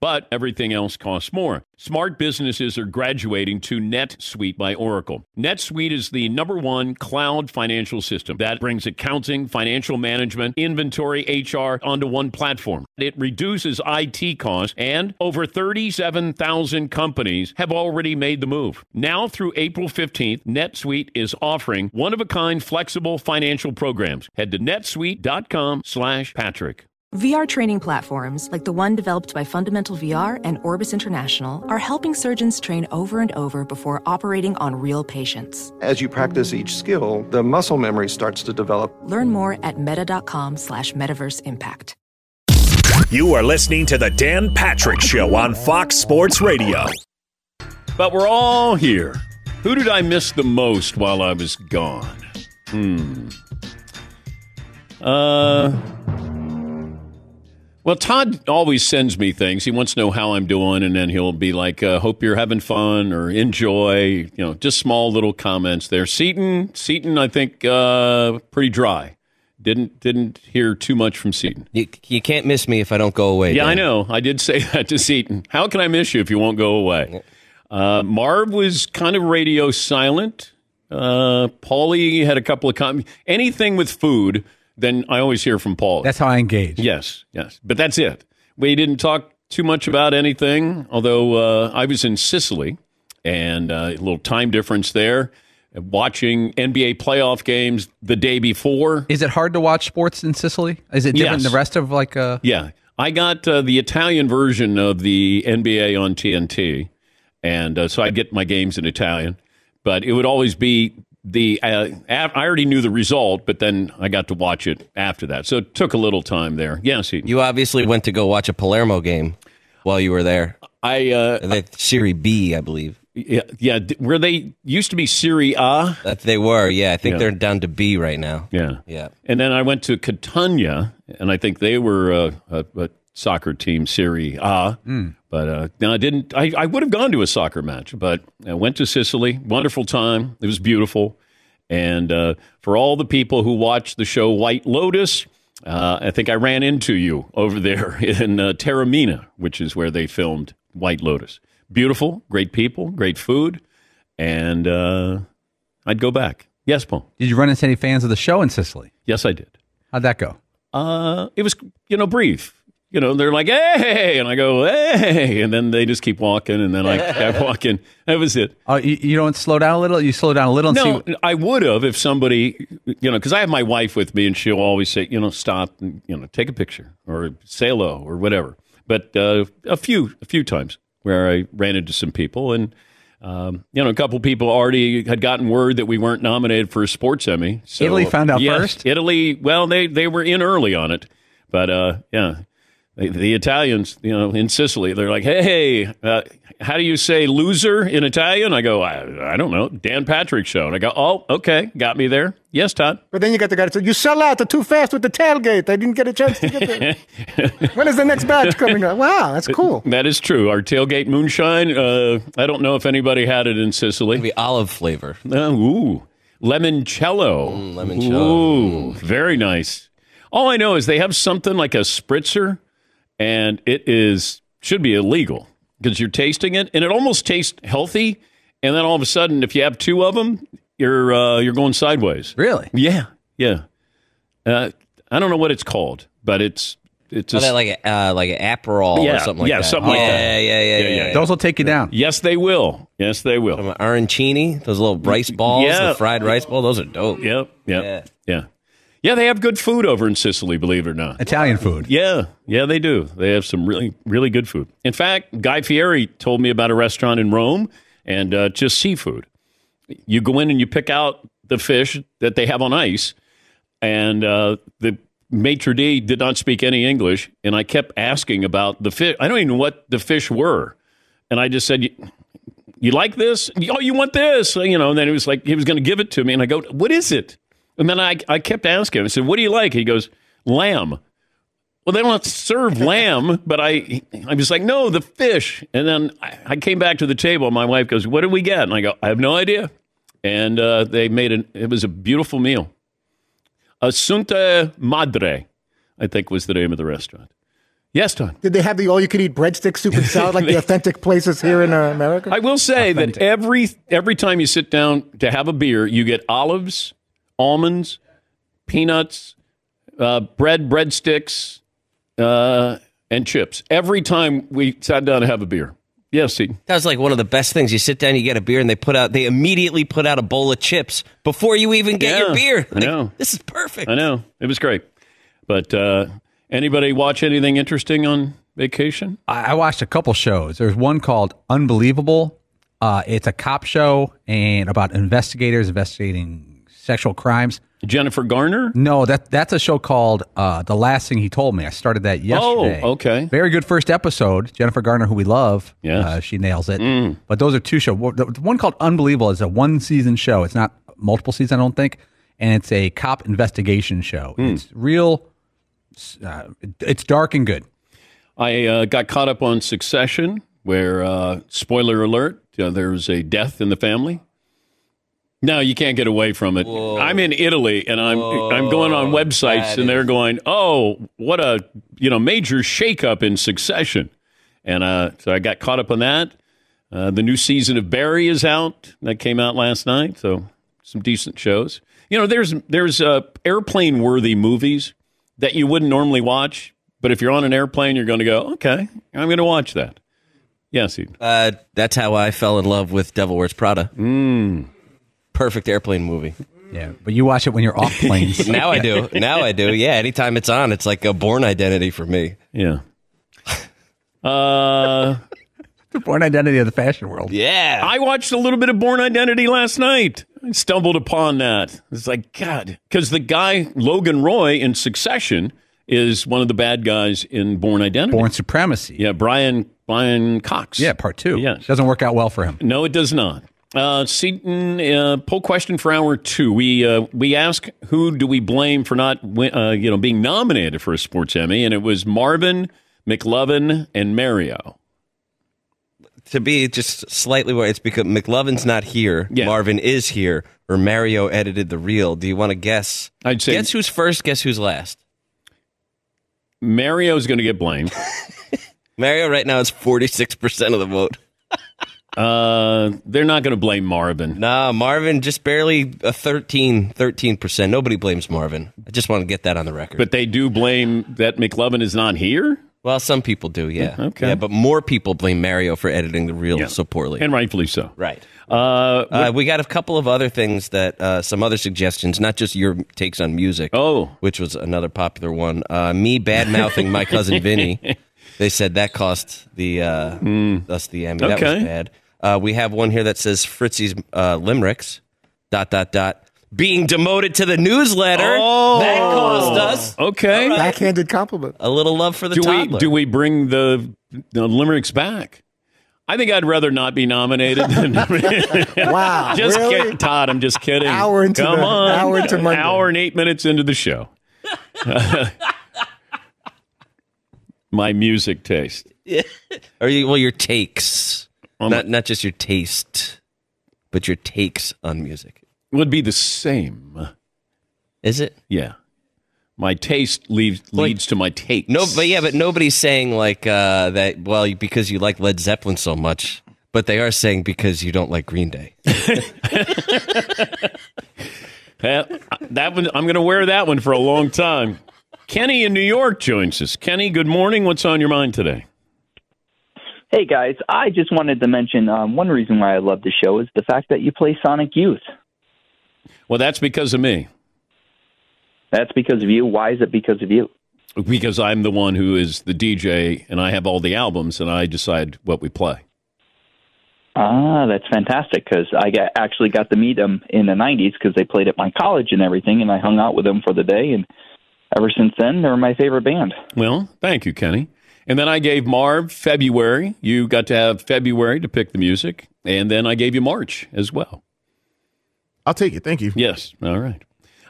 But everything else costs more. Smart businesses are graduating to NetSuite by Oracle. NetSuite is the number one cloud financial system that brings accounting, financial management, inventory, HR onto one platform. It reduces IT costs, and over 37,000 companies have already made the move. Now through April 15th, NetSuite is offering one-of-a-kind flexible financial programs. Head to netsuite.com slash Patrick. VR training platforms, like the one developed by Fundamental VR and Orbis International, are helping surgeons train over and over before operating on real patients. As you practice each skill, the muscle memory starts to develop. Learn more at meta.com slash metaverse impact. You are listening to the Dan Patrick Show on Fox Sports Radio. But we're all here. Who did I miss the most while I was gone? Hmm. Uh. Well, Todd always sends me things. He wants to know how I'm doing, and then he'll be like, uh, "Hope you're having fun" or "Enjoy." You know, just small little comments there. Seton, Seton, I think uh, pretty dry. Didn't didn't hear too much from Seton. You, you can't miss me if I don't go away. Yeah, Dan. I know. I did say that to Seton. How can I miss you if you won't go away? Uh, Marv was kind of radio silent. Uh, Paulie had a couple of comments. Anything with food, then I always hear from Paul. That's how I engage. Yes, yes. But that's it. We didn't talk too much about anything, although uh, I was in Sicily and uh, a little time difference there, watching NBA playoff games the day before. Is it hard to watch sports in Sicily? Is it different Yes. than the rest of like uh Yeah. I got uh, the Italian version of the NBA on TNT, and uh, so I get my games in Italian. But it would always be the. Uh, I already knew the result, but then I got to watch it after that, so it took a little time there. Yes. You obviously went to go watch a Palermo game while you were there. I uh, The Serie B, I believe. yeah, yeah. Where they used to be Serie A. That they were. Yeah, I think Yeah. they're down to B right now. Yeah, Yeah. And then I went to Catania, and I think they were uh, a, a soccer team, Serie A. But uh, no, I didn't. I, I would have gone to a soccer match, but I went to Sicily. Wonderful time. It was beautiful. And uh, for all the people who watched the show White Lotus, uh, I think I ran into you over there in uh, Taormina, which is where they filmed White Lotus. Beautiful, great people, great food, and uh, I'd go back. Yes, Paul. did you run into any fans of the show in Sicily? Yes, I did. How'd that go? Uh, it was, you know, brief. You know, they're like, hey, and I go, hey, and then they just keep walking, and then I kept walking. That was it. Oh, you, you don't slow down a little? You slow down a little and No, see I would have if somebody, you know, because I have my wife with me, and she'll always say, you know, stop, and, you know, take a picture or say hello or whatever. But uh, a few, a few times where I ran into some people, and um, you know, a couple people already had gotten word that we weren't nominated for a sports Emmy. So, Italy found out yes, first? Italy, well, they they were in early on it, but uh, yeah. The, the Italians, you know, in Sicily, they're like, "Hey, uh, how do you say loser in Italian?" I go, "I, I don't know, Dan Patrick show." And I go, "Oh, okay, got me there." Yes, Todd. But then you got the guy that said, You sell out too fast with the tailgate. I didn't get a chance to get there. when is the next batch coming up? Wow, that's cool. That is true. Our tailgate moonshine. Uh, I don't know if anybody had it in Sicily. Maybe olive flavor. Uh, ooh, limoncello. Mm, limoncello. Ooh, very nice. All I know is they have something like a spritzer, and it is should be illegal because you're tasting it, and it almost tastes healthy. And then all of a sudden, if you have two of them, you're uh, you're going sideways. Really? Yeah, yeah. Uh, I don't know what it's called, but it's it's Oh, a, that like a, uh, like an Aperol Yeah, or something like yeah, that. something like yeah, that. Yeah, yeah, yeah, Yeah, yeah. Those will take you down. yes, they will. Yes, they will. Some arancini, those little rice balls, Yeah. the fried rice ball. Those are dope. Yep, yep, Yeah. yeah, yeah. They have good food over in Sicily, believe it or not. Italian food. Yeah, yeah, they do. They have some really, really good food. In fact, Guy Fieri told me about a restaurant in Rome and uh, just seafood. You go in and you pick out the fish that they have on ice, and uh, the maitre d' did not speak any English, and I kept asking about the fish. I don't even know what the fish were, and I just said. "You- You like this? Oh, you want this? You know, and then he was like, he was going to give it to me. And I go, what is it? And then I, I kept asking him. I said, what do you like? He goes, lamb. Well, they don't serve lamb, but I, I was like, no, the fish. And then I, I came back to the table. And my wife goes, what did we get? And I go, I have no idea. And uh, they made it. It was a beautiful meal. Assunta Madre, I think was the name of the restaurant. Yes, Don. Did they have the all-you-can-eat breadstick soup and salad like the authentic places here in uh, America? I will say that every every time you sit down to have a beer, you get olives, almonds, peanuts, uh, bread, breadsticks, uh, and chips. Every time we sat down to have a beer. Yes, see. was like one of the best things. You sit down, you get a beer, and they put out. They immediately put out a bowl of chips before you even get Yeah, your beer. I know. this is perfect. I know it was great. But uh, anybody watch anything interesting on vacation? I I watched a couple shows. There's one called Unbelievable. Uh, it's a cop show and about investigators investigating sexual crimes. Jennifer Garner. No, that that's a show called uh, The Last Thing He Told Me. I started that yesterday. Oh, okay. Very good first episode. Jennifer Garner, who we love, Yes. uh, she nails it. But those are two shows. One called Unbelievable is a one season show. It's not multiple seasons, I don't think, and it's a cop investigation show. It's real. Uh, it's dark and good. I uh, got caught up on Succession, where uh, spoiler alert, uh, there's a death in the family. No, you can't get away from it. I'm in Italy, and I'm I'm going on websites, that and they're going, "Oh, what a you know major shakeup in Succession," and uh, so I got caught up on that. Uh, the new season of Barry is out. That came out last night, so some decent shows. You know, there's there's uh, airplane worthy movies that you wouldn't normally watch, but if you're on an airplane, you're going to go, okay, I'm going to watch that. Yes, Eden. Uh, that's how I fell in love with Devil Wears Prada. Mm. Perfect airplane movie. Yeah, but you watch it when you're off planes. Now I do. Now I do. Yeah, anytime it's on, it's like a Bourne identity for me. yeah. Uh, the Bourne identity of the fashion world. Yeah. I watched a little bit of Bourne Identity last night. I stumbled upon that. It's like God, because the guy Logan Roy in Succession is one of the bad guys in Bourne Identity. Bourne supremacy. Yeah, Brian Brian Cox. Yeah, part two. Yes. Doesn't work out well for him. No, it does not. Uh, Seton, uh, poll question for hour two. We uh, we ask who do we blame for not win- uh, you know being nominated for a sports Emmy, and it was Marvin, McLovin, and Mario. to be just slightly more, it's because McLovin's not here. Yeah. Marvin is here, or Mario edited the reel. Do you want to guess? I'd say Guess who's first, guess who's last. Mario's going to get blamed. Mario right now is 46% of the vote. Uh, they're not going to blame Marvin. Nah, Marvin just barely a 13, 13%. Nobody blames Marvin. I just want to get that on the record. But they do blame that McLovin is not here, well, some people do, yeah. Okay. Yeah, but more people blame Mario for editing the reel Yeah. so poorly. and rightfully so. right. Uh, Uh, we got a couple of other things that, uh, some other suggestions, not just your takes on music. oh, which was another popular one. Uh, me bad mouthing my cousin Vinny. They said that cost the uh, us the Emmy. That Okay. was bad. Uh, we have one here that says Fritzy's uh, limericks. Dot dot dot. Being demoted to the newsletter. Oh. That cost us okay. Backhanded compliment. a little love for the do we do we bring the the limericks back? I think I'd rather not be nominated. Than, Wow. just really? kidding, Todd. I'm just kidding. Hour into Come the- on, hour into Monday. hour and eight minutes into the show. My music taste. Are you, well, your takes, Um, not not just your taste, but your takes on music. would be the same. Is it? Yeah. My taste leads leads to my takes. No, but yeah, but nobody's saying like uh, that. Well, because you like Led Zeppelin so much, but they are saying because you don't like Green Day. Eh, that one I'm going to wear that one for a long time. Kenny in New York joins us. Kenny, good morning. What's on your mind today? Hey guys, I just wanted to mention um, one reason why I love the show is the fact that you play Sonic Youth. Well, that's because of me. That's because of you. Why is it because of you? Because I'm the one who is the DJ and I have all the albums and I decide what we play. Ah, that's fantastic because I got, actually got to meet them in the 90s because they played at my college and everything, and I hung out with them for the day. And ever since then, they're my favorite band. Well, thank you, Kenny. And then I gave Marv February. You got to have February to pick the music. And then I gave you March as well. I'll take it. Thank you. Yes. All right.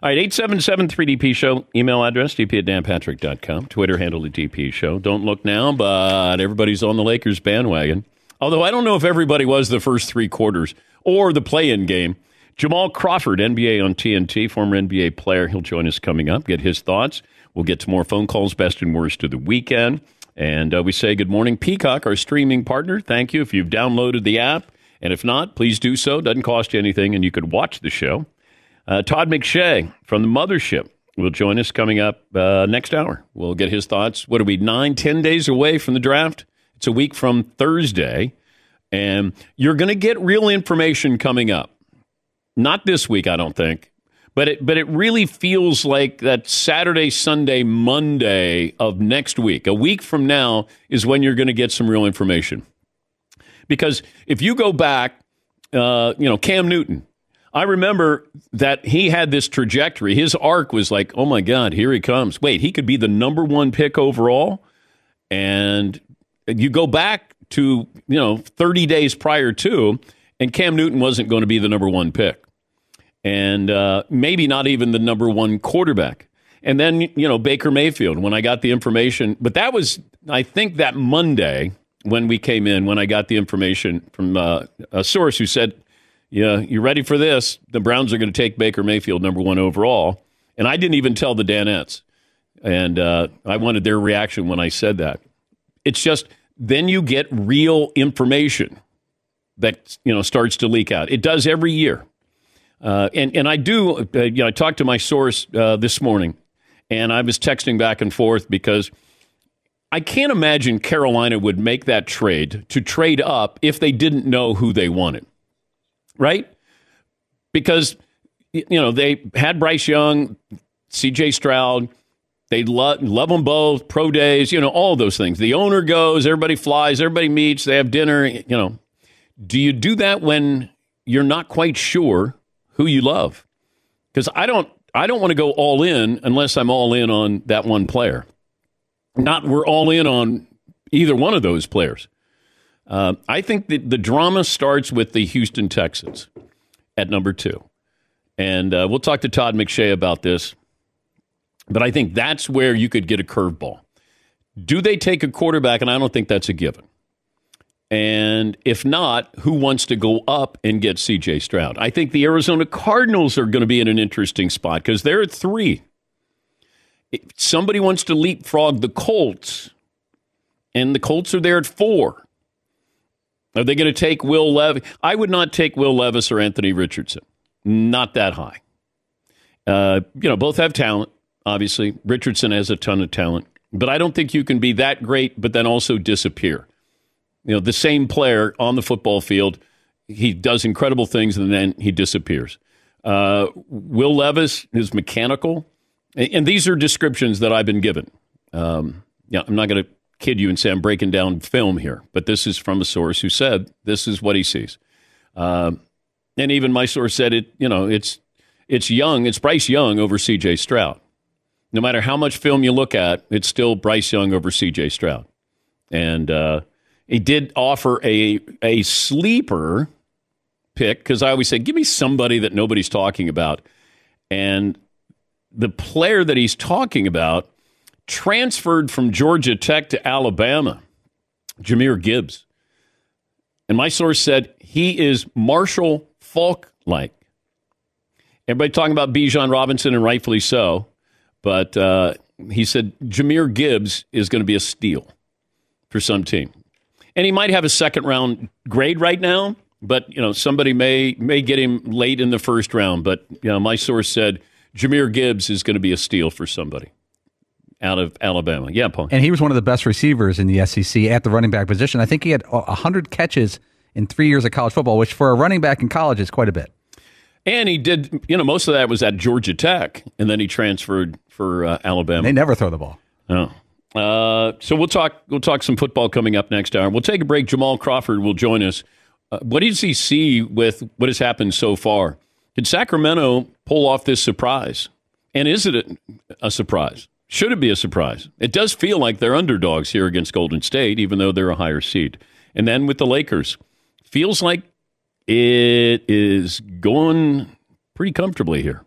All right, 877 3DP Show. Email address, dp at danpatrick.com. Twitter handle, the DP Show. Don't look now, but everybody's on the Lakers bandwagon. Although I don't know if everybody was the first three quarters or the play in game. Jamal Crawford, NBA on TNT, former NBA player. He'll join us coming up, get his thoughts. We'll get to more phone calls, best and worst of the weekend. And uh, we say good morning, Peacock, our streaming partner. Thank you if you've downloaded the app. And if not, please do so. Doesn't cost you anything, and you could watch the show. Uh, Todd McShay from the Mothership will join us coming up uh, next hour. We'll get his thoughts. What are we, nine, ten days away from the draft? It's a week from Thursday. And you're going to get real information coming up. Not this week, I don't think. But it, but it really feels like that Saturday, Sunday, Monday of next week. A week from now is when you're going to get some real information. Because if you go back, uh, you know, Cam Newton, I remember that he had this trajectory. His arc was like, oh my God, here he comes. Wait, he could be the number one pick overall. And you go back to, you know, 30 days prior to, and Cam Newton wasn't going to be the number one pick. And uh, maybe not even the number one quarterback. And then, you know, Baker Mayfield, when I got the information, but that was, I think, that Monday when we came in, when I got the information from uh, a source who said, yeah, you're ready for this? The Browns are going to take Baker Mayfield number one overall. And I didn't even tell the Danettes. And uh, I wanted their reaction when I said that. It's just then you get real information that you know starts to leak out. It does every year. Uh, and and I do. Uh, you know, I talked to my source uh, this morning, and I was texting back and forth because I can't imagine Carolina would make that trade to trade up if they didn't know who they wanted right? Because you know they had Bryce Young, C.J. Stroud. They love love them both. Pro days, you know, all those things. The owner goes, everybody flies, everybody meets, they have dinner. You know, do you do that when you're not quite sure who you love? Because I don't, I don't want to go all in unless I'm all in on that one player. Not we're all in on either one of those players. Uh, I think that the drama starts with the Houston Texans at number two. And uh, we'll talk to Todd McShay about this. But I think that's where you could get a curveball. Do they take a quarterback? And I don't think that's a given. And if not, who wants to go up and get CJ Stroud? I think the Arizona Cardinals are going to be in an interesting spot because they're at three. If somebody wants to leapfrog the Colts, and the Colts are there at four. Are they going to take Will Levis? I would not take Will Levis or Anthony Richardson. Not that high. Uh, you know, both have talent, obviously. Richardson has a ton of talent, but I don't think you can be that great, but then also disappear. You know, the same player on the football field, he does incredible things and then he disappears. Uh, Will Levis is mechanical, and, these are descriptions that I've been given. Um, yeah, I'm not going to kid you and say I'm breaking down film here, but this is from a source who said this is what he sees. Uh, and even my source said it. You know, it's it's Young, it's Bryce Young over C.J. Stroud. No matter how much film you look at, it's still Bryce Young over C.J. Stroud. And uh, he did offer a a sleeper pick because I always say, give me somebody that nobody's talking about. And the player that he's talking about transferred from Georgia Tech to Alabama, Jahmyr Gibbs. And my source said he is Marshall Faulk like. Everybody talking about Bijan Robinson, and rightfully so. But uh, he said Jahmyr Gibbs is going to be a steal for some team. And he might have a second round grade right now, but you know somebody may may get him late in the first round. But you know, my source said Jahmyr Gibbs is going to be a steal for somebody out of Alabama. Yeah, Paul. And he was one of the best receivers in the SEC at the running back position. I think he had 100 catches in three years of college football, which for a running back in college is quite a bit. And he did, you know, most of that was at Georgia Tech, and then he transferred for uh, Alabama. They never throw the ball. Oh. Uh, so we'll talk. We'll talk some football coming up next hour. We'll take a break. Jamal Crawford will join us. Uh, what does he see with what has happened so far? Did Sacramento pull off this surprise? And is it a, a surprise? Should it be a surprise? It does feel like they're underdogs here against Golden State, even though they're a higher seed. And then with the Lakers, feels like it is going pretty comfortably here.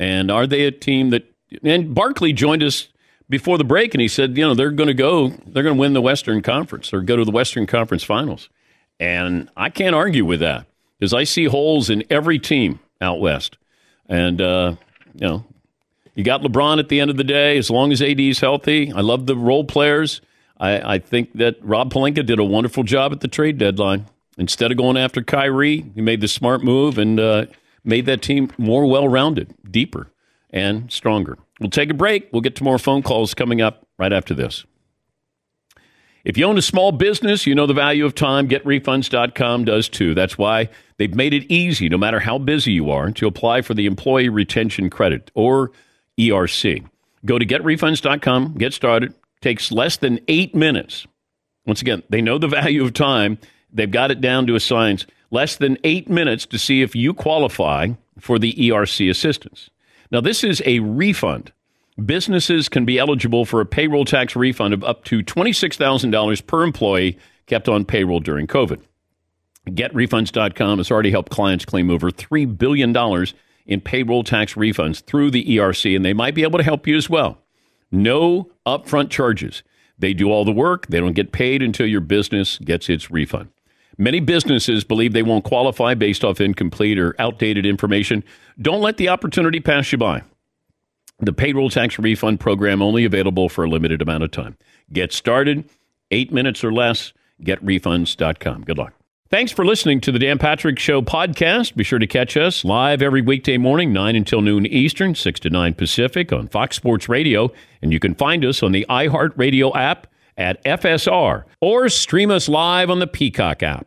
And are they a team that? And Barkley joined us before the break, and he said, you know, they're going to go, they're going to win the Western Conference or go to the Western Conference Finals. And I can't argue with that because I see holes in every team out west. And uh, you know, you got LeBron at the end of the day. As long as AD is healthy, I love the role players. I, I think that Rob Pelinka did a wonderful job at the trade deadline. Instead of going after Kyrie, he made the smart move and uh, made that team more well rounded, deeper, and stronger. We'll take a break. We'll get to more phone calls coming up right after this. If you own a small business, you know the value of time. GetRefunds.com does too. That's why they've made it easy, no matter how busy you are, to apply for the Employee Retention Credit or ERC. Go to GetRefunds.com, get started. Takes less than eight minutes. Once again, they know the value of time. They've got it down to a science. Less than eight minutes to see if you qualify for the ERC assistance. Now, this is a refund. Businesses can be eligible for a payroll tax refund of up to $26,000 per employee kept on payroll during COVID. GetRefunds.com has already helped clients claim over $3 billion in payroll tax refunds through the ERC, and they might be able to help you as well. No upfront charges. They do all the work, they don't get paid until your business gets its refund. Many businesses believe they won't qualify based off incomplete or outdated information. Don't let the opportunity pass you by. The payroll tax refund program only available for a limited amount of time. Get started, eight minutes or less. GetRefunds.com. Good luck. Thanks for listening to the Dan Patrick Show podcast. Be sure to catch us live every weekday morning, 9 until noon Eastern, 6 to 9 Pacific on Fox Sports Radio. And you can find us on the iHeartRadio app at FSR or stream us live on the Peacock app.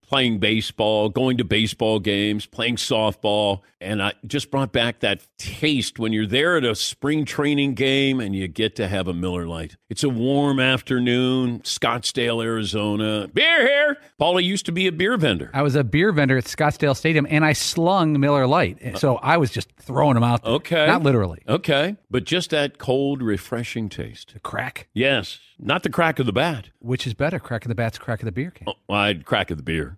playing baseball, going to baseball games, playing softball, and I just brought back that taste when you're there at a spring training game and you get to have a Miller Lite. It's a warm afternoon, Scottsdale, Arizona. Beer here. Paulie used to be a beer vendor. I was a beer vendor at Scottsdale Stadium, and I slung Miller Lite, uh, so I was just throwing them out. There. Okay. not literally. Okay, but just that cold, refreshing taste. The crack. Yes, not the crack of the bat. Which is better, crack of the bat's crack of the beer can. Oh, I'd crack of the beer.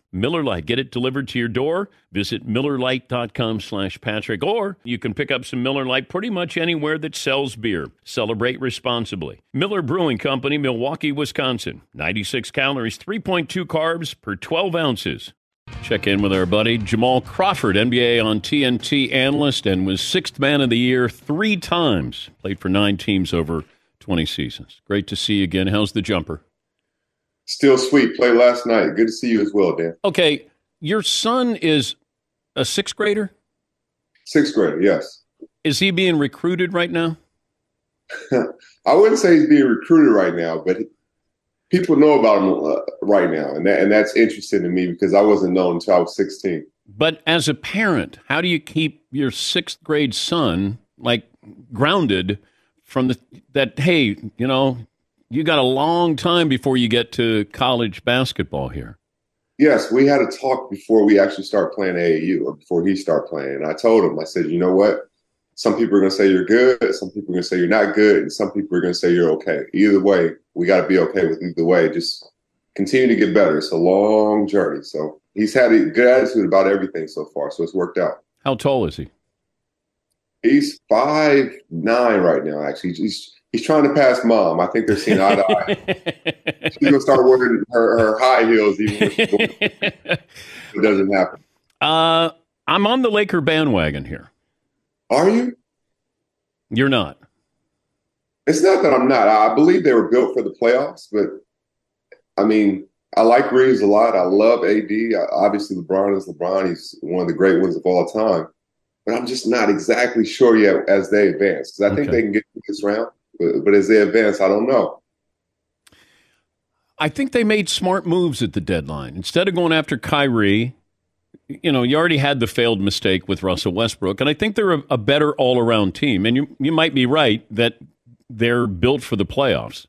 Miller Lite. Get it delivered to your door. Visit MillerLite.com slash Patrick. Or you can pick up some Miller Lite pretty much anywhere that sells beer. Celebrate responsibly. Miller Brewing Company, Milwaukee, Wisconsin. 96 calories, 3.2 carbs per 12 ounces. Check in with our buddy Jamal Crawford, NBA on TNT analyst, and was sixth man of the year three times. Played for nine teams over 20 seasons. Great to see you again. How's the jumper? Still sweet. Played last night. Good to see you as well, Dan. Okay, your son is a sixth grader? Sixth grader, yes. Is he being recruited right now? I wouldn't say he's being recruited right now, but people know about him uh, right now, and that, and that's interesting to me because I wasn't known until I was 16. But as a parent, how do you keep your sixth grade son like grounded from the that hey, you know, you got a long time before you get to college basketball here. Yes, we had a talk before we actually start playing AAU or before he started playing. And I told him, I said, you know what? Some people are going to say you're good. Some people are going to say you're not good. And some people are going to say you're okay. Either way, we got to be okay with either way. Just continue to get better. It's a long journey. So he's had a good attitude about everything so far. So it's worked out. How tall is he? He's five nine right now. Actually, he's he's trying to pass mom. I think they're seeing eye to eye. She's gonna start wearing her, her high heels even if it doesn't happen. Uh, I'm on the Laker bandwagon here. Are you? You're not. It's not that I'm not. I believe they were built for the playoffs, but I mean, I like Reaves a lot. I love AD. Obviously, LeBron is LeBron. He's one of the great ones of all time. But I'm just not exactly sure yet as they advance because I think they can get this round. But, as they advance, I don't know. I think they made smart moves at the deadline. Instead of going after Kyrie, you know, you already had the failed mistake with Russell Westbrook, and I think they're a, a better all-around team. And you you might be right that they're built for the playoffs.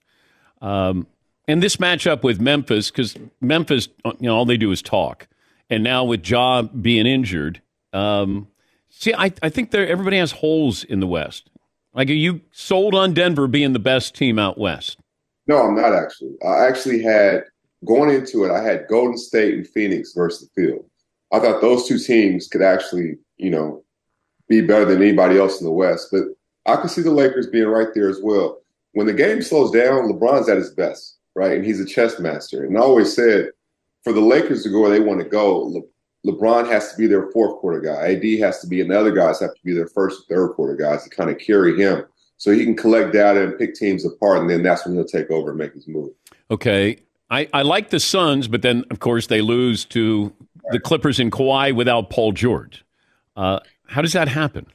Um, and this matchup with Memphis, because Memphis, you know, all they do is talk, and now with Ja being injured, um, see, I I think everybody has holes in the West. Like, are you sold on Denver being the best team out west? No, I'm not actually. I actually had going into it. I had Golden State and Phoenix versus the field. I thought those two teams could actually, you know, be better than anybody else in the West. But I could see the Lakers being right there as well. When the game slows down, LeBron's at his best, right? And he's a chess master. And I always said, for the Lakers to go where they want to go, LeBron has to be their fourth quarter guy. AD has to be, and the other guys have to be their first, third quarter guys to kind of carry him, so he can collect data and pick teams apart, and then that's when he'll take over and make his move. Okay. I, I like the Suns, but then, of course, they lose to the Clippers and Kawhi without Paul George. Uh, how does that happen?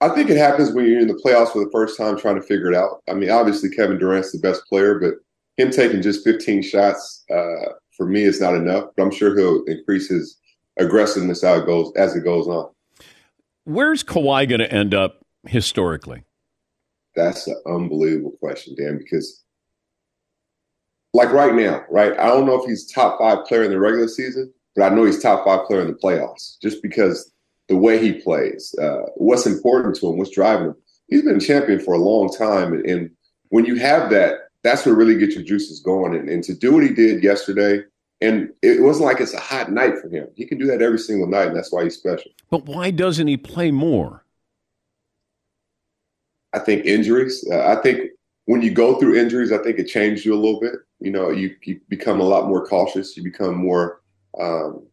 I think it happens when you're in the playoffs for the first time trying to figure it out. I mean, obviously Kevin Durant's the best player, but him taking just 15 shots uh, for me it's not enough. But I'm sure he'll increase his aggressiveness as it goes as it goes on. Where's Kawhi going to end up historically? That's an unbelievable question, Dan, because like right now, right? I don't know if he's top five player in the regular season, but I know he's top five player in the playoffs just because the way he plays, uh, what's important to him, what's driving him. He's been a champion for a long time. And, and when you have that, that's what really gets your juices going. And, and to do what he did yesterday, and it wasn't like it's a hot night for him. He can do that every single night, and that's why he's special. But why doesn't he play more? I think injuries. Uh, I think when you go through injuries, I think it changes you a little bit. You know, you, you become a lot more cautious. You become more, um,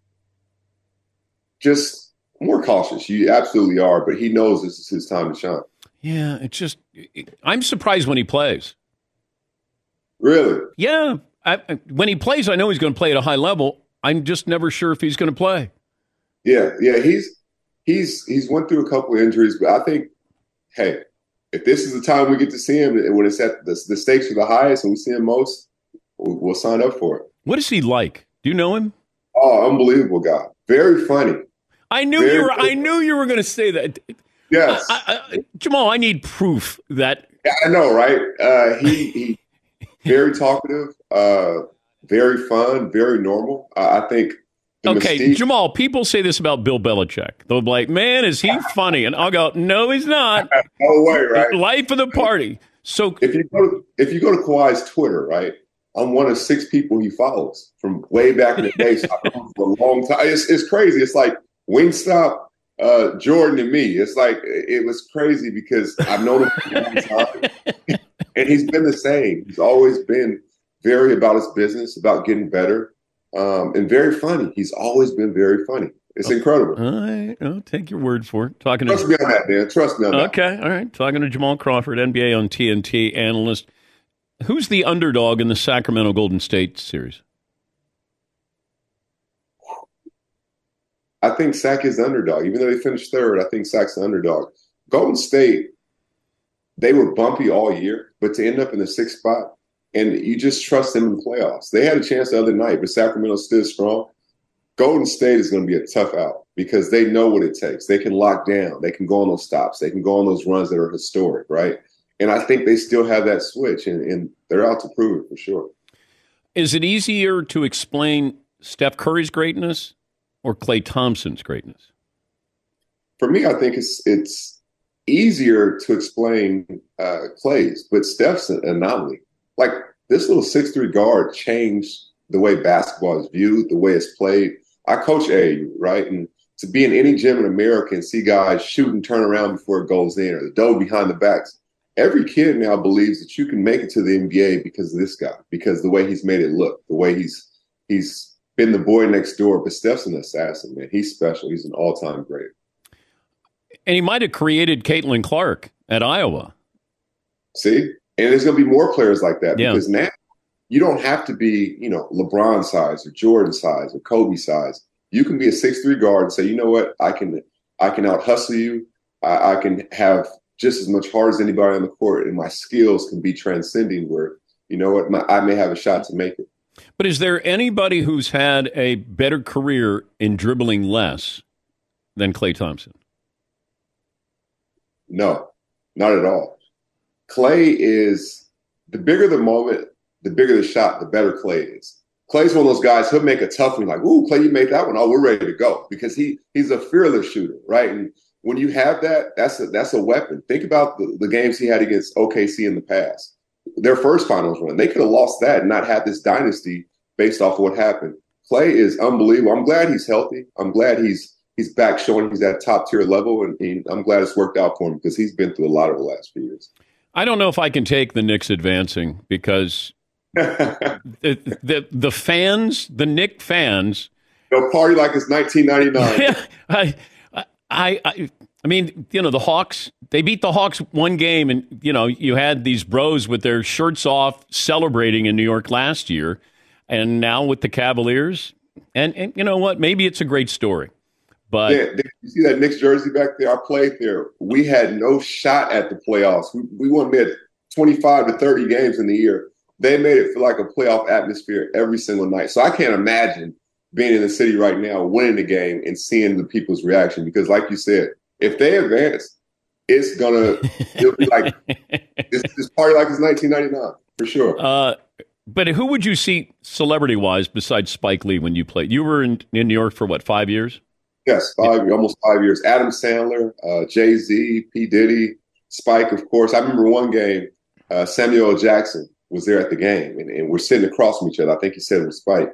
just more cautious. You absolutely are. But he knows this is his time to shine. Yeah, it's just I'm surprised when he plays. Really? Yeah. I, when he plays, I know he's going to play at a high level. I'm just never sure if he's going to play. Yeah, yeah. He's he's he's went through a couple of injuries, but I think, hey, if this is the time we get to see him, and when it's at the, the stakes are the highest and we see him most, we'll, we'll sign up for it. What is he like? Do you know him? Oh, unbelievable guy. Very funny. I knew Very you were. I knew you were going to say that. Yes. I, I, Jamal, I need proof that. Yeah, I know, right? Uh, he he, very talkative, uh, very fun, very normal. Uh, I think. Okay, mystique- Jamal. People say this about Bill Belichick. They'll be like, "Man, is he funny?" And I'll go, "No, he's not." no way, right? Life of the party. So if you go to, if you go to Kawhi's Twitter, right? I'm one of six people he follows from way back in the day. So I've known for a long time. It's, it's crazy. It's like Wingstop, uh, Jordan, and me. It's like it was crazy because I've known him for a long time, and he's been the same. He's always been very about his business, about getting better, um, and very funny. He's always been very funny. It's incredible. All right, I'll take your word for it. Talking Trust to me on that, man. Trust me on that. okay, all right. Talking to Jamal Crawford, NBA on TNT analyst. Who's the underdog in the Sacramento Golden State series? I think Sac is the underdog. Even though they finished third, I think Sac's the underdog. Golden State, they were bumpy all year, but to end up in the sixth spot, and you just trust them in the playoffs. They had a chance the other night, but Sacramento stood strong. Golden State is going to be a tough out because they know what it takes. They can lock down. They can go on those stops. They can go on those runs that are historic, right? And I think they still have that switch, and, and they're out to prove it for sure. Is it easier to explain Steph Curry's greatness or Klay Thompson's greatness? for me, I think it's it's easier to explain uh, Klay's, but Steph's an anomaly. Like this little six three guard changed the way basketball is viewed, the way it's played. I coach AAU, right? And to be in any gym in America and see guys shoot and turn around before it goes in, or the dough behind the backs. Every kid now believes that you can make it to the NBA because of this guy, because the way he's made it look, the way he's he's been the boy next door. But Steph's an assassin, man. He's special. He's an all time great. And he might have created Caitlin Clark at Iowa. See, and there's going to be more players like that Yeah. because now you don't have to be, you know, LeBron size or Jordan size or Kobe size. You can be a six three guard and say, you know what, I can, I can out hustle you. I, I can have just as much heart as anybody on the court, and my skills can be transcending. Where you know what, my, I may have a shot to make it. But is there anybody who's had a better career in dribbling less than Klay Thompson? No, not at all. Klay is the bigger the moment, the bigger the shot, the better Klay is. Klay's one of those guys. He'll make a tough one, like, "Ooh, Klay, you made that one. Oh, we're ready to go," because he he's a fearless shooter, right? And when you have that, that's a that's a weapon. Think about the, the games he had against OKC in the past. Their first finals run, they could have lost that and not had this dynasty based off of what happened. Klay is unbelievable. I'm glad he's healthy. I'm glad he's he's back showing he's at top tier level, and, and I'm glad it's worked out for him because he's been through a lot of the last few years. I don't know if I can take the Knicks advancing because the, the the fans, the Knick fans, They'll party like it's 1999. I, I, I, I mean, you know, the Hawks. They beat the Hawks one game, and you know, you had these bros with their shirts off celebrating in New York last year, and now with the Cavaliers. And, and you know what? Maybe it's a great story, but Yeah, you see that Knicks jersey back there? I played there. We had no shot at the playoffs. We, we won made 25 to 30 games in the year. They made it feel like a playoff atmosphere every single night. So I can't imagine being in the city right now, winning the game, and seeing the people's reaction. Because, like you said, if they advance, it's gonna it'll be like this, this party like it's 1999 for sure. Uh, but who would you see celebrity wise besides Spike Lee when you played? You were in, in New York for what, five years? Yes, five, almost five years. Adam Sandler, uh, Jay Z, P. Diddy, Spike, of course. I remember one game, uh, Samuel Jackson was there at the game, and, and we're sitting across from each other. I think he said it was Spike,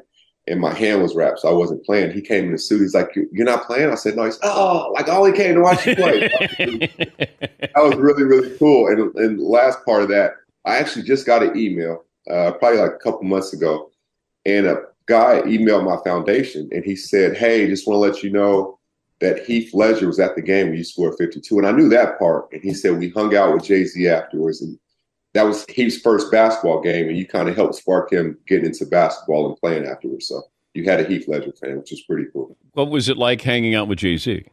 and my hand was wrapped, so I wasn't playing. He came in the suit. He's like, "You- "You're not playing?" I said, "No." He's, "Oh, like all he came to watch you play." that was really, really cool. And, and the last part of that, I actually just got an email, uh, probably like a couple months ago, and a guy emailed my foundation, and he said, "Hey, just want to let you know." that Heath Ledger was at the game when you scored 52. And I knew that part. And he said, we hung out with Jay Z afterwards. And that was his first basketball game, and you kind of helped spark him getting into basketball and playing afterwards. So you had a Heath Ledger fan, which was pretty cool. What was it like hanging out with Jay Z?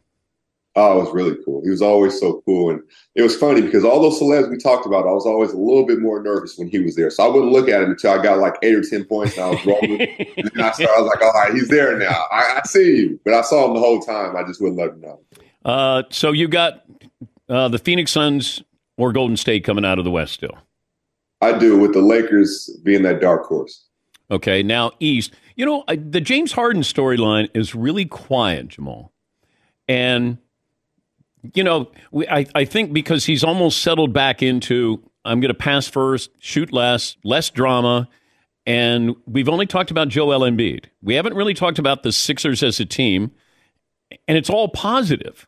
Oh, it was really cool. He was always so cool. And it was funny because all those celebs we talked about, I was always a little bit more nervous when he was there. So I wouldn't look at him until I got like eight or 10 points and I was rolling. and then I, started, I was like, all right, he's there now. I, I, see you. But I saw him the whole time. I just wouldn't let him know. Uh, so you got uh, the Phoenix Suns or Golden State coming out of the West still? I do, with the Lakers being that dark horse. Okay, now East. You know, the James Harden storyline is really quiet, Jamal. And – you know, we, I, I think because he's almost settled back into I'm going to pass first, shoot less, less drama. And we've only talked about Joel Embiid. We haven't really talked about the Sixers as a team, and it's all positive.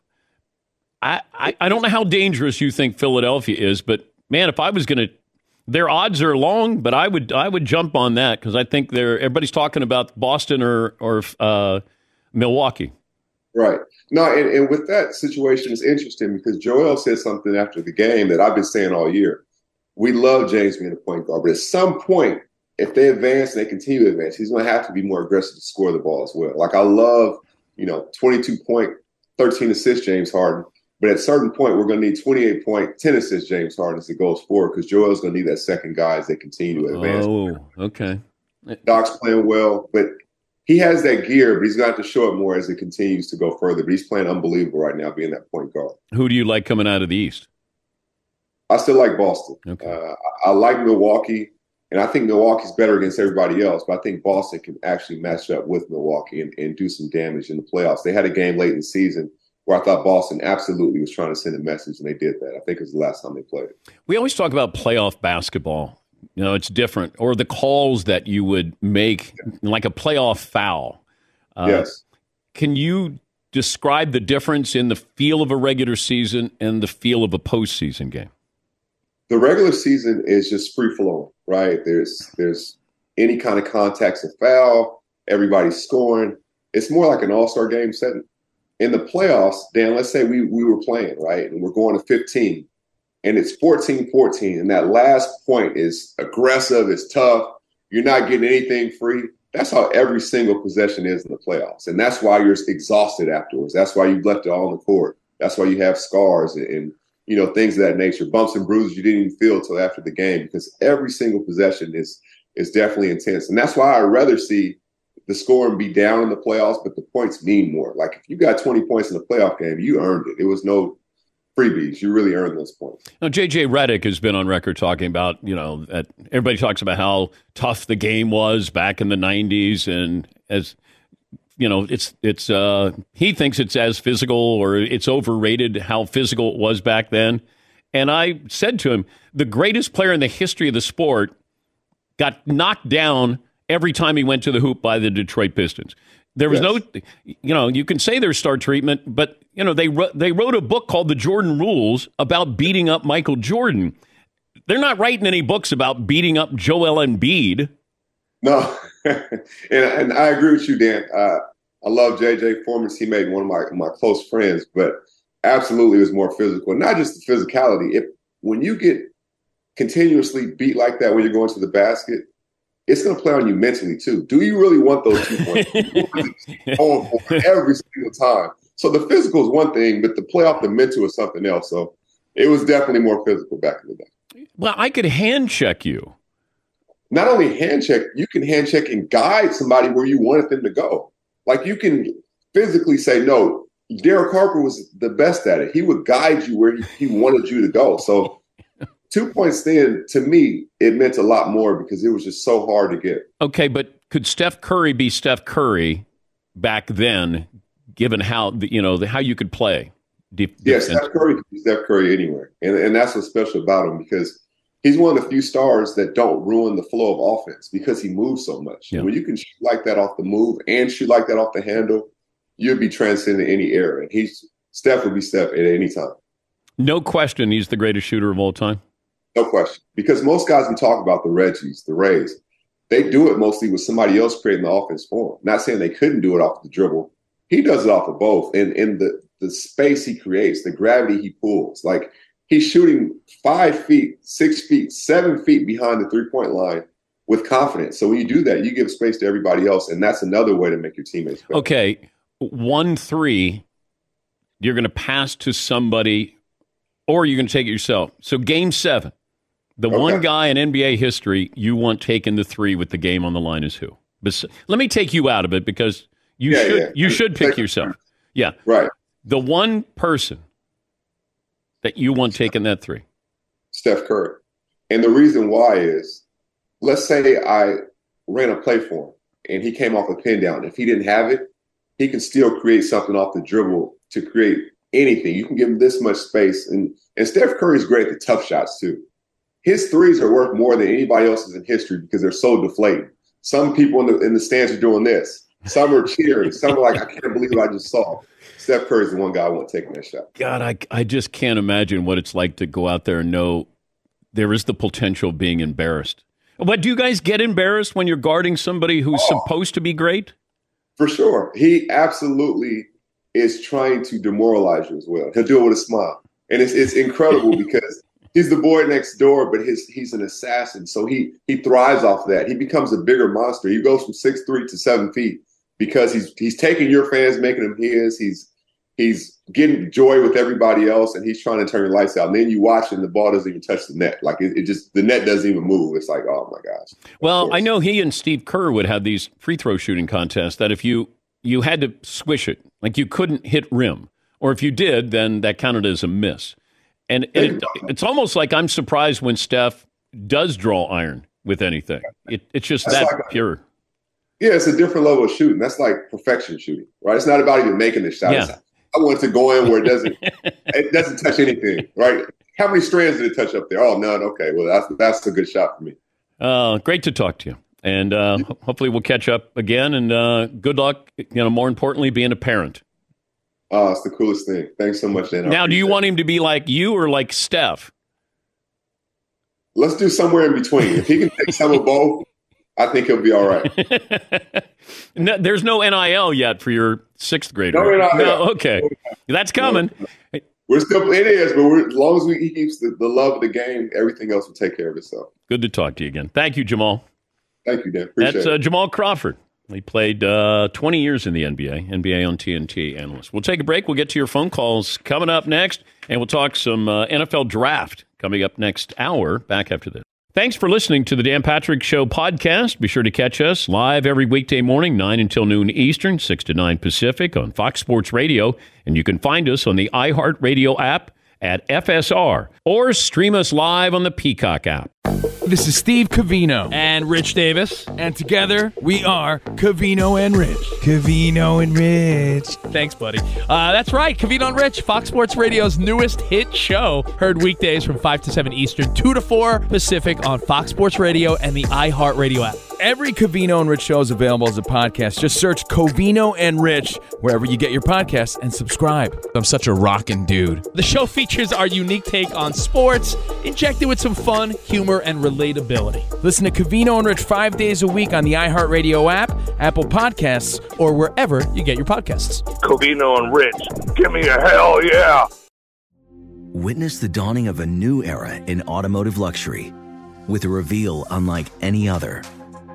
I, I, I don't know how dangerous you think Philadelphia is, but man, if I was going to, their odds are long, but I would I would jump on that because I think they're everybody's talking about Boston or or uh, Milwaukee. Right. No, and, and with that situation, it's interesting because Joel said something after the game that I've been saying all year. We love James being a point guard, but at some point, if they advance and they continue to advance, he's going to have to be more aggressive to score the ball as well. Like I love, you know, 22 point, 13 assists James Harden, but at a certain point, we're going to need 28 point, 10 assists James Harden as it goes forward because Joel's going to need that second guy as they continue to advance. Oh, okay. Doc's playing well, but he has that gear, but he's going to have to show it more as it continues to go further. But he's playing unbelievable right now, being that point guard. Who do you like coming out of the East? I still like Boston. Okay. Uh, I like Milwaukee, and I think Milwaukee's better against everybody else. But I think Boston can actually match up with Milwaukee and, and do some damage in the playoffs. They had a game late in the season where I thought Boston absolutely was trying to send a message, and they did that. I think it was the last time they played. We always talk about playoff basketball you know, it's different. Or the calls that you would make, like a playoff foul. Uh, yes. Can you describe the difference in the feel of a regular season and the feel of a postseason game? The regular season is just free flowing, right? There's there's any kind of context of foul, everybody's scoring. It's more like an all star game setting. In the playoffs, Dan, let's say we we were playing, right? And we're going to 15 and it's 14 14. And that last point is aggressive, it's tough. You're not getting anything free. That's how every single possession is in the playoffs. And that's why you're exhausted afterwards. That's why you've left it all on the court. That's why you have scars and, and you know, things of that nature, bumps and bruises you didn't even feel till after the game because every single possession is is definitely intense. And that's why I'd rather see the scoring be down in the playoffs, but the points mean more. Like if you got 20 points in the playoff game, you earned it. It was no freebies. You really earn those points. Now, JJ Redick has been on record talking about, you know, that everybody talks about how tough the game was back in the 90s. And as, you know, it's, it's, uh, he thinks it's as physical or it's overrated how physical it was back then. And I said to him, the greatest player in the history of the sport got knocked down every time he went to the hoop by the Detroit Pistons. There was yes. no, you know, you can say there's star treatment, but you know they they wrote a book called The Jordan Rules about beating up Michael Jordan. They're not writing any books about beating up Joel Embiid. No, and, and I agree with you, Dan. Uh, I love JJ, former teammate, one of my my close friends, but absolutely was more physical. Not just the physicality. If when you get continuously beat like that when you're going to the basket, it's going to play on you mentally too. Do you really want those two points on every single time? So the physical is one thing, but the playoff, the mental is something else. So it was definitely more physical back in the day. Well, I could hand check you. Not only hand check, you can hand check and guide somebody where you wanted them to go. Like you can physically say, no, Derek Harper was the best at it. He would guide you where he, he wanted you to go. So two points then, to me, it meant a lot more because it was just so hard to get. Okay, but could Steph Curry be Steph Curry back then, given how you know how you could play? Deep, yes, yeah, Steph Curry could be Steph Curry anywhere, and and that's what's special about him because he's one of the few stars that don't ruin the flow of offense because he moves so much. Yeah. When you can shoot like that off the move and shoot like that off the handle, you'd be transcending any era. And he's Steph would be Steph at any time. No question, he's the greatest shooter of all time. No question. Because most guys we talk about, the Reggies, the Rays, they do it mostly with somebody else creating the offense for them. Not saying they couldn't do it off the dribble. He does it off of both. And in the the space he creates, the gravity he pulls. Like he's shooting five feet, six feet, seven feet behind the three point line with confidence. So when you do that, you give space to everybody else, and that's another way to make your teammates better. Okay, one three, you're going to pass to somebody, or you're going to take it yourself. So game seven, the Okay. one guy in NBA history you want taking the three with the game on the line is who? Bes- Let me take you out of it because you Yeah, should yeah. you should pick yourself. Yeah, Right. the one person that you want taking that three. Steph Curry. And the reason why is, let's say I ran a play for him and he came off a pin down. If he didn't have it, he can still create something off the dribble to create anything. You can give him this much space. And, and Steph Curry's great at the tough shots too. His threes are worth more than anybody else's in history because they're so deflated. Some people in the, in the stands are doing this. Some are cheering. Some are like, I can't believe what I just saw. Steph Curry's the one guy I want taking that shot. God, I, I just can't imagine what it's like to go out there and know there is the potential of being embarrassed. But do you guys get embarrassed when you're guarding somebody who's oh. supposed to be great? For sure. He absolutely is trying to demoralize you as well. He'll do it with a smile. And it's it's incredible because he's the boy next door, but his he's an assassin. So he he thrives off that. He becomes a bigger monster. He goes from six three to seven feet because he's he's taking your fans, making them his. He's he's getting joy with everybody else, and he's trying to turn your lights out. And then you watch, and the ball doesn't even touch the net. Like it, it just the net doesn't even move. It's like, oh my gosh. Well, I know he and Steve Kerr would have these free throw shooting contests that if you you had to swish it, like you couldn't hit rim, or if you did, then that counted as a miss. And, it, it's almost like I'm surprised when Steph does draw iron with anything. It, it's just That's that like a- pure. Yeah, it's a different level of shooting. That's like perfection shooting, right? It's not about even making the shot. Yeah. I want it to go in where it doesn't it doesn't touch anything, right? How many strands did it touch up there? Oh, none. Okay, well that's that's a good shot for me. Uh, great to talk to you. And uh, hopefully we'll catch up again. And uh, good luck, you know, more importantly, being a parent. Oh, it's the coolest thing. Thanks so much, Dan. I Now, do you appreciate want him to be like you or like Steph? Let's do somewhere in between. If he can take some of both, I think he'll be all right. No, there's no NIL yet for your sixth grader. No NIL. No, okay. That's coming. We're still it is, but we're, as long as we he keeps the, the love of the game, everything else will take care of itself. Good to talk to you again. Thank you, Jamal. Thank you, Dan. Appreciate That's uh. Jamal Crawford. He played uh, 20 years in the NBA, NBA on TNT analyst. We'll take a break. We'll get to your phone calls coming up next, and we'll talk some uh, NFL draft coming up next hour. Back after this. Thanks for listening to the Dan Patrick Show podcast. Be sure to catch us live every weekday morning, 9 until noon Eastern, 6 to 9 Pacific on Fox Sports Radio. And you can find us on the iHeartRadio app at FSR or stream us live on the Peacock app. This is Steve Covino and Rich Davis, and together we are Covino and Rich. Covino and Rich. Thanks, buddy. Uh, that's right, Covino and Rich, Fox Sports Radio's newest hit show. Heard weekdays from 5 to 7 Eastern, 2 to 4 Pacific on Fox Sports Radio and the iHeartRadio app. Every Covino and Rich show is available as a podcast. Just search Covino and Rich wherever you get your podcasts and subscribe. I'm such a rockin' dude. The show features our unique take on sports, injected with some fun, humor, and relatability. Listen to Covino and Rich five days a week on the iHeartRadio app, Apple Podcasts, or wherever you get your podcasts. Covino and Rich, give me a hell yeah! Witness the dawning of a new era in automotive luxury with a reveal unlike any other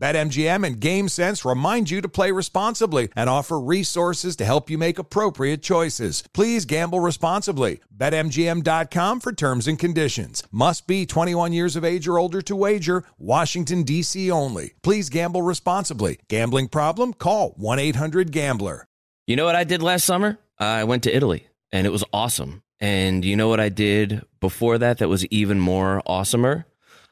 BetMGM and GameSense remind you to play responsibly and offer resources to help you make appropriate choices. Please gamble responsibly. BetMGM.com for terms and conditions. Must be 21 years of age or older to wager. Washington, D.C. only. Please gamble responsibly. Gambling problem? Call 1 800 Gambler. You know what I did last summer? I went to Italy and it was awesome. And you know what I did before that that was even more awesomer?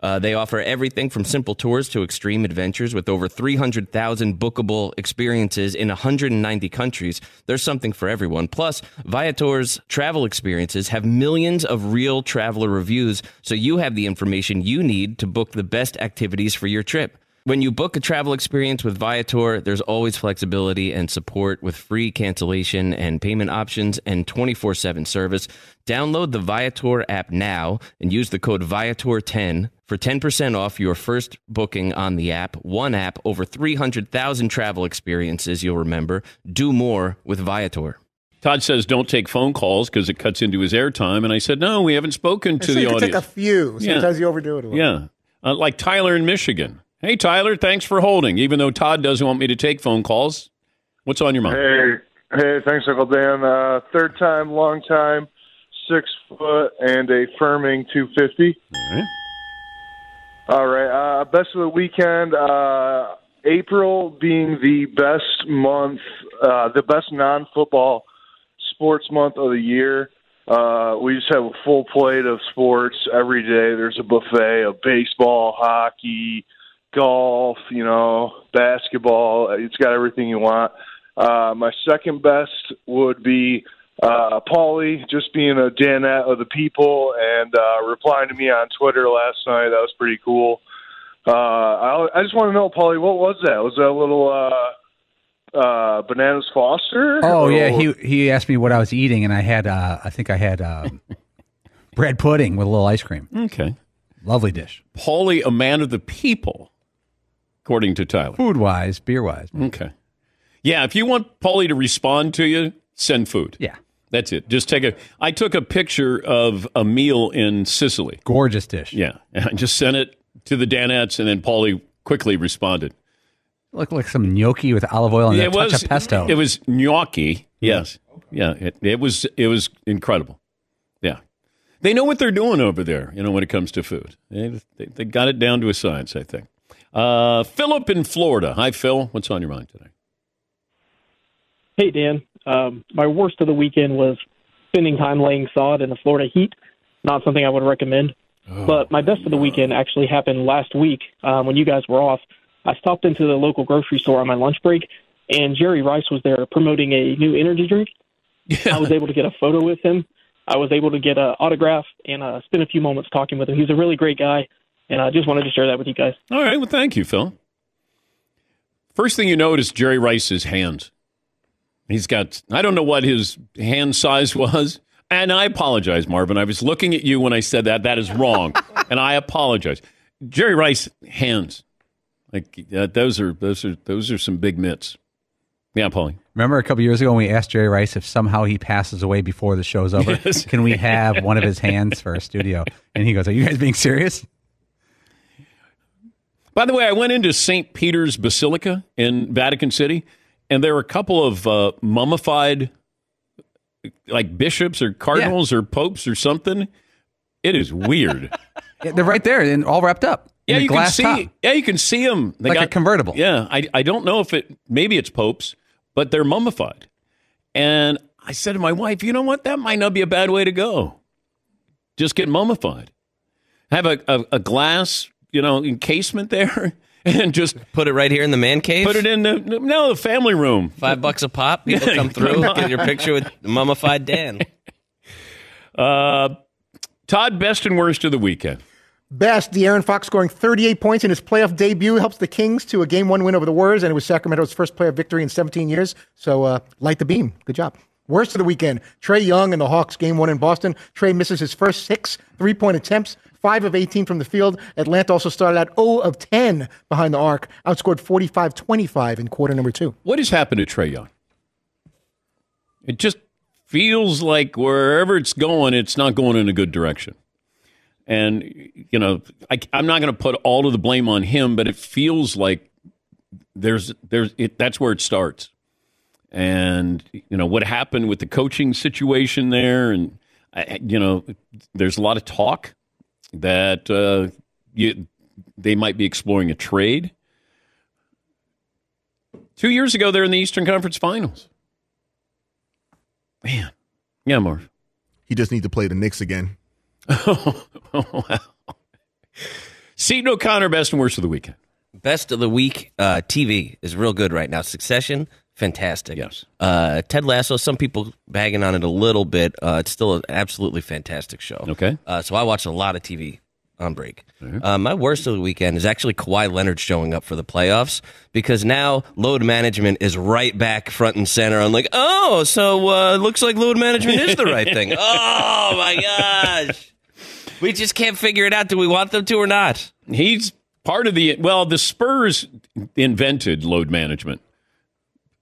Uh, they offer everything from simple tours to extreme adventures with over 300,000 bookable experiences in 190 countries. There's something for everyone. Plus, Viator's travel experiences have millions of real traveler reviews, so you have the information you need to book the best activities for your trip. When you book a travel experience with Viator, there's always flexibility and support with free cancellation and payment options and 24 7 service. Download the Viator app now and use the code Viator10 for 10% off your first booking on the app. One app, over 300,000 travel experiences you'll remember. Do more with Viator. Todd says don't take phone calls because it cuts into his airtime. And I said, no, we haven't spoken to So the you can audience. take a few. Yeah. Sometimes you overdo it a little. Yeah. Uh, like Tyler in Michigan. Hey, Tyler, thanks for holding. Even though Todd doesn't want me to take phone calls, what's on your mind? Hey, hey, thanks, Uncle Dan. Uh, third time, long time, six foot, and a firming 250. All right. All right. Uh, best of the weekend. Uh, April being the best month, uh, the best non-football sports month of the year. Uh, we just have a full plate of sports every day. There's a buffet of baseball, hockey, golf, you know, basketball. It's got everything you want. Uh, my second best would be uh, Paulie just being a Danette of the people and uh, replying to me on Twitter last night. That was pretty cool. Uh, I, I just want to know, Paulie, what was that? Was that a little uh, uh, bananas Foster? Oh yeah, he he asked me what I was eating, and I had uh, I think I had uh, bread pudding with a little ice cream. Okay. Lovely dish. Paulie, a man of the people, according to Tyler. Food wise, beer wise. Okay. Yeah, if you want Paulie to respond to you, send food. Yeah. That's it. Just take a. I took a picture of a meal in Sicily. Gorgeous dish. Yeah, and I just sent it to the Danettes, and then Paulie quickly responded. Looked like some gnocchi with olive oil and Yeah, a touch of pesto. It was gnocchi. Yes. Yeah. It, it was. It was incredible. Yeah. They know what they're doing over there. You know, when it comes to food, they they, they got it down to a science. I think. Uh, Philip in Florida. Hi, Phil. What's on your mind today? Hey, Dan. Um, my worst of the weekend was spending time laying sod in the Florida heat. Not something I would recommend. But my best of the weekend actually happened last week um, when you guys were off. I stopped into the local grocery store on my lunch break, and Jerry Rice was there promoting a new energy drink. I was able to get a photo with him. I was able to get an autograph and uh, spend a few moments talking with him. He's a really great guy, and I just wanted to share that with you guys. All right. Well, thank you, Phil. First thing you notice, Jerry Rice's hands. He's got, I don't know what his hand size was. And I apologize, Marvin. I was looking at you when I said that. That is wrong. and I apologize. Jerry Rice hands. Like uh, those are those are those are some big mitts. Yeah, Paulie. Remember a couple years ago when we asked Jerry Rice if somehow he passes away before the show's over, Yes. can we have one of his hands for our studio? And he goes, "Are you guys being serious?" By the way, I went into St. Peter's Basilica in Vatican City, and there were a couple of uh, mummified, like bishops or cardinals or popes or something. It is weird. Yeah, they're right there and all wrapped up. in yeah, you can see. top. Yeah, you can see them. They Like a convertible. Yeah, I I don't know if it maybe it's popes, but they're mummified. And I said to my wife, you know what? That might not be a bad way to go. Just get mummified. Have a, a, a glass, you know, encasement there, and just put it right here in the man cave. Put it in the no the family room. Five bucks a pop. People come through, get your picture with mummified Dan. Uh, Todd, best and worst of the weekend. Best, De'Aaron Fox scoring 38 points in his playoff debut helps the Kings to a game one win over the Warriors, and it was Sacramento's first playoff victory in 17 years. So, uh, light the beam. Good job. Worst of the weekend, Trae Young and the Hawks game one in Boston. Trae misses his first six three point attempts, five of 18 from the field. Atlanta also started out 0 of 10 behind the arc, outscored 45 25 in quarter number two. What has happened to Trae Young? It just feels like wherever it's going, it's not going in a good direction. And you know, I, I'm not going to put all of the blame on him, but it feels like there's there's it, that's where it starts. And you know what happened with the coaching situation there, and you know, there's a lot of talk that uh, you, they might be exploring a trade. Two years ago, they're in the Eastern Conference Finals. Man, yeah, Marv. He just needs to play the Knicks again. oh, wow. Seton O'Connor, best and worst of the weekend. Best of the week uh, TV is real good right now. Succession, fantastic. Yes. Uh, Ted Lasso, some people bagging on it a little bit. Uh, it's still an absolutely fantastic show. Okay. Uh, so I watch a lot of TV on break. Uh, my worst of the weekend is actually Kawhi Leonard showing up for the playoffs because now load management is right back front and center. I'm like, oh, so uh, looks like load management is the right thing. oh my gosh. We just can't figure it out. Do we want them to or not? He's part of the well. The Spurs invented load management,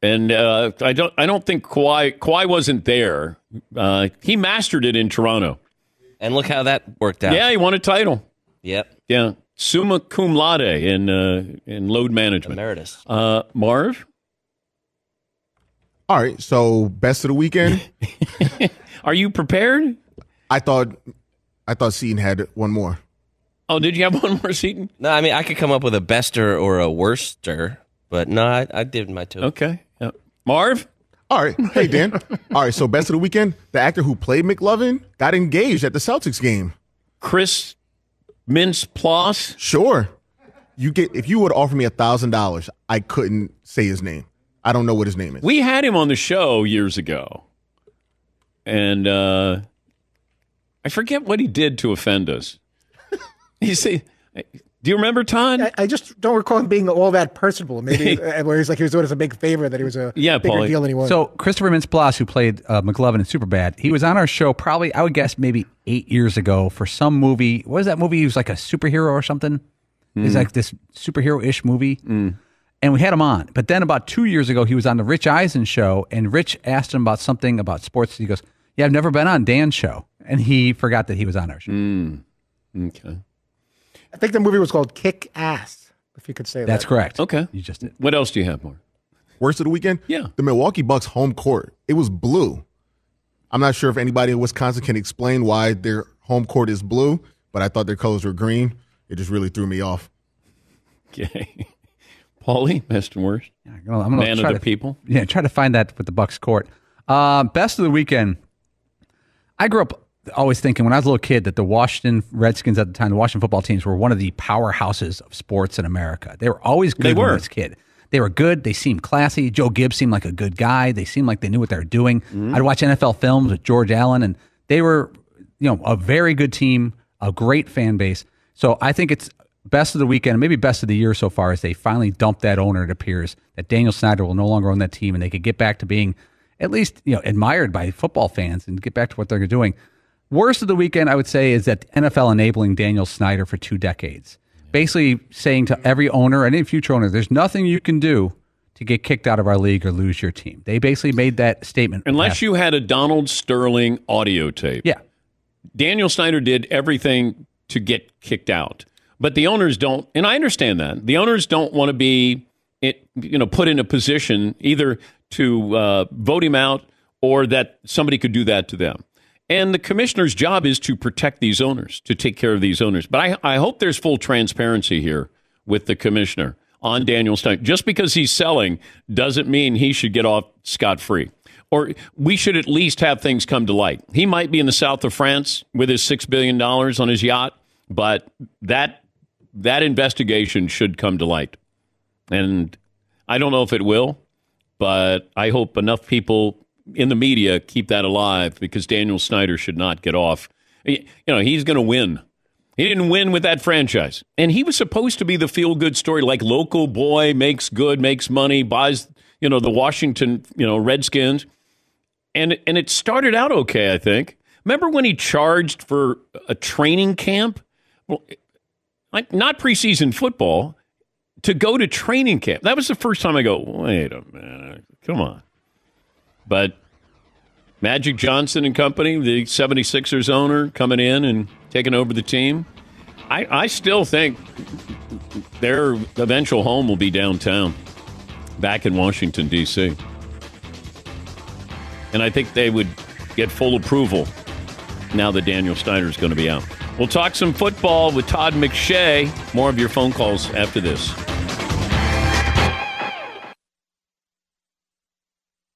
and uh, I don't. I don't think Kawhi Kawhi wasn't there. Uh, he mastered it in Toronto, and look how that worked out. Yeah, he won a title. Yep. Yeah, summa cum laude in uh, in load management. Emeritus. Uh, Marv, All right, so best of the weekend. are you prepared? I thought I thought Seton had one more. Oh, did you have one more, Seton? No, I mean I could come up with a bester or a worster, but no, I, I did my two. Okay, yeah. Marv. All right, hey Dan. All right, so best of the weekend. The actor who played McLovin got engaged at the Celtics game. Chris Mintz Ploss. Sure. You get if you would offer me a thousand dollars, I couldn't say his name. I don't know what his name is. We had him on the show years ago, and uh, I forget what he did to offend us. you see, do you remember Todd? I, I just don't recall him being all that personable. Maybe uh, where he's like he was doing us a big favor that he was a Yeah, bigger Paulie. deal than he was. So Christopher Mintz-Plasse, who played uh, McLovin in Superbad, he was on our show probably I would guess maybe eight years ago for some movie. What was that movie? He was like a superhero or something. He's Mm. like this superhero-ish movie, and we had him on. But then about two years ago, he was on the Rich Eisen show, and Rich asked him about something about sports. He goes, "Yeah, I've never been on Dan's show," and he forgot that he was on our show. Mm. Okay, I think the movie was called Kick Ass. If you could say that. That's correct. Okay, you just did. What else do you have, more? Worst of the weekend? Yeah. The Milwaukee Bucks home court. It was blue. I'm not sure if anybody in Wisconsin can explain why their home court is blue, but I thought their colors were green. It just really threw me off. Okay, Paulie, best and worst. I'm gonna, I'm gonna Man of try the to, people. Yeah, try to find that with the Bucks court. Uh, best of the weekend. I grew up always thinking when I was a little kid that the Washington Redskins at the time, the Washington football teams were one of the powerhouses of sports in America. They were always good They when I were. was a kid. They were good. They seemed classy. Joe Gibbs seemed like a good guy. They seemed like they knew what they were doing. Mm-hmm. I'd watch NFL films with George Allen, and they were, you know, a very good team, a great fan base. So I think it's best of the weekend, maybe best of the year so far, as they finally dumped that owner. It appears that Daniel Snyder will no longer own that team, and they could get back to being at least you know admired by football fans and get back to what they're doing. Worst of the weekend, I would say, is that NFL enabling Daniel Snyder for two decades, basically saying to every owner and any future owner, "There's nothing you can do to get kicked out of our league or lose your team." They basically made that statement. Unless you had a Donald Sterling audio tape. Yeah. Daniel Snyder did everything to get kicked out. But the owners don't, and I understand that. The owners don't want to be, it, you know, put in a position either to uh, vote him out or that somebody could do that to them. And the commissioner's job is to protect these owners, to take care of these owners. But I, I hope there's full transparency here with the commissioner on Daniel Stein. Just because he's selling doesn't mean he should get off scot free. Or we should at least have things come to light. He might be in the south of France with his $6 billion on his yacht, but that, that investigation should come to light. And I don't know if it will, but I hope enough people in the media keep that alive because Daniel Snyder should not get off. You know, he's going to win. He didn't win with that franchise. And he was supposed to be the feel good story like local boy makes good, makes money, buys, you know, the Washington, you know, Redskins. And and it started out okay, I think. Remember when he charged for a training camp? Well, like not preseason football, to go to training camp. That was the first time I go, wait a minute, come on. But Magic Johnson and company, the 76ers owner, coming in and taking over the team. I, I still think their eventual home will be downtown, back in Washington, D.C. And I think they would get full approval now that Daniel Snyder is going to be out. We'll talk some football with Todd McShay. More of your phone calls after this.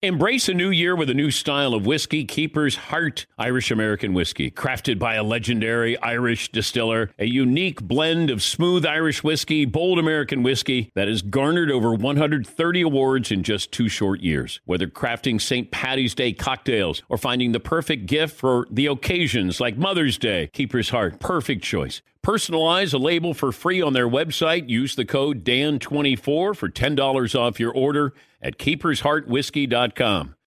Embrace a new year with a new style of whiskey, Keeper's Heart Irish American Whiskey. Crafted by a legendary Irish distiller, a unique blend of smooth Irish whiskey, bold American whiskey that has garnered over 130 awards in just two short years. Whether crafting St. Patty's Day cocktails or finding the perfect gift for the occasions like Mother's Day, Keeper's Heart, perfect choice. Personalize a label for free on their website. Use the code DAN24 for $10 off your order at keepersheartwhiskey.com.